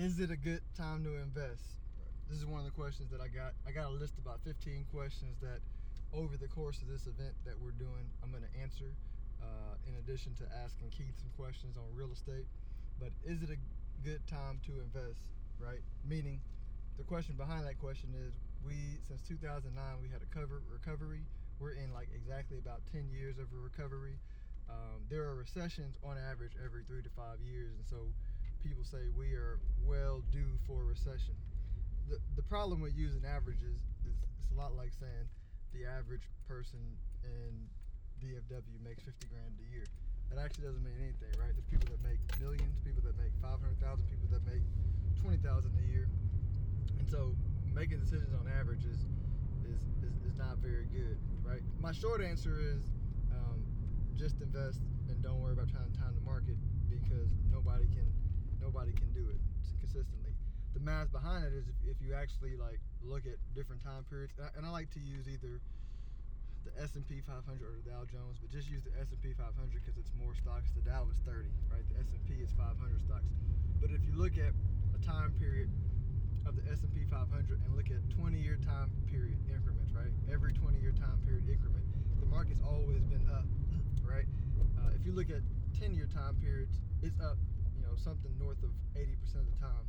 Is it a good time to invest? This is one of the questions that I got. I got a list about 15 questions that, over the course of this event that we're doing, I'm going to answer. Uh, in addition to asking Keith some questions on real estate, but is it a good time to invest? Right? Meaning, the question behind that question is: We since 2009 we had a cover recovery. We're in like exactly about 10 years of a recovery. Um, there are recessions on average every three to five years, and so people say we are well due for a recession. The, the problem with using averages is it's a lot like saying the average person in DFW makes 50 grand a year. That actually doesn't mean anything, right? There's people that make millions, people that make 500,000, people that make 20,000 a year. And so making decisions on averages is, is, is not very good, right? My short answer is um, just invest and don't worry about trying to time the market because nobody can nobody can do it consistently. The math behind it is if, if you actually like look at different time periods, and I, and I like to use either the S&P 500 or the Dow Jones, but just use the S&P 500 because it's more stocks. The Dow is 30, right? The S&P is 500 stocks. But if you look at a time period of the S&P 500 and look at 20-year time period increments, right? Every 20-year time period increment, the market's always been up, right? Uh, if you look at 10-year time periods, it's up, know, something north of 80% of the time.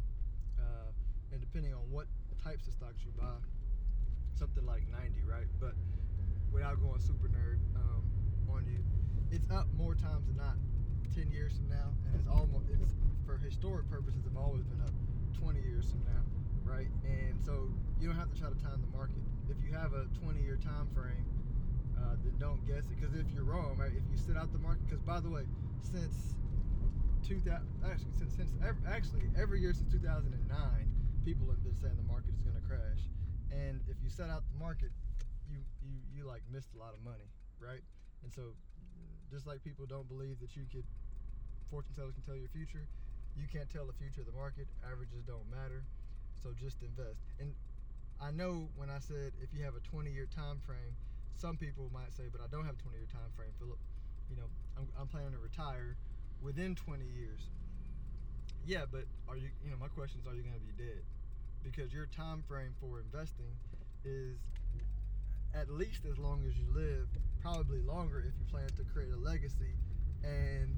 Uh, and depending on what types of stocks you buy, something like 90, right? But without going super nerd um, on you, it's up more times than not 10 years from now, and it's almost it's for historic purposes have always been up 20 years from now, right? And so you don't have to try to time the market. If you have a 20 year time frame, uh, then don't guess it. Because if you're wrong, right? If you sit out the market, because by the way, since 2000, actually since, since actually every year since 2009, people have been saying the market is going to crash. And if you set out the market, you you you like missed a lot of money, right? And so, just like people don't believe that you could, fortune tellers can tell your future, you can't tell the future of the market. Averages don't matter. So just invest. And I know when I said if you have a 20 year time frame, some people might say, but I don't have a 20 year time frame, Philip. You know, I'm, I'm planning to retire within 20 years. Yeah, but are you, you know, my question is, are you going to be dead? Because your time frame for investing is at least as long as you live, probably longer if you plan to create a legacy. And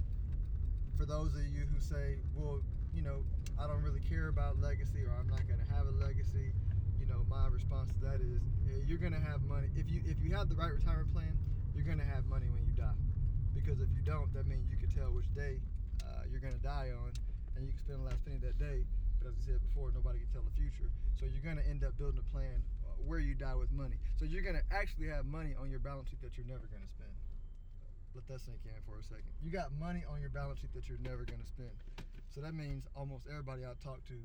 for those of you who say, well, you know, I don't really care about legacy or I'm not going to have a legacy, you know, my response to that is you're going to have money. If you if you have the right retirement plan, you're going to have money when you die. Because if you don't, that means you can tell which day uh, you're going to die on and you can spend the last penny that day. But as I said before, nobody can tell the future. So you're going to end up building a plan uh, where you die with money. So you're going to actually have money on your balance sheet that you're never going to spend. Let that sink in for a second. You got money on your balance sheet that you're never going to spend. So that means almost everybody I talk to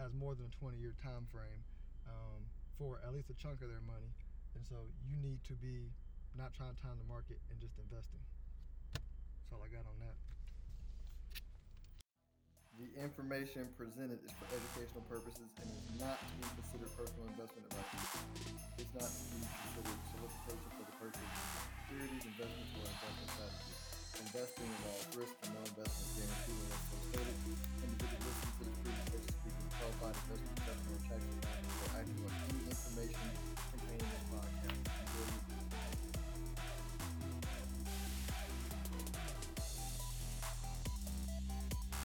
has more than a 20 year time frame um, for at least a chunk of their money. And so you need to be not trying to time the market and just investing. All I got on that. The information presented is for educational purposes and is not to be considered personal investment advice. It's not to be considered solicitation for the purchase of securities, investments, or investment strategies. Investing involves risk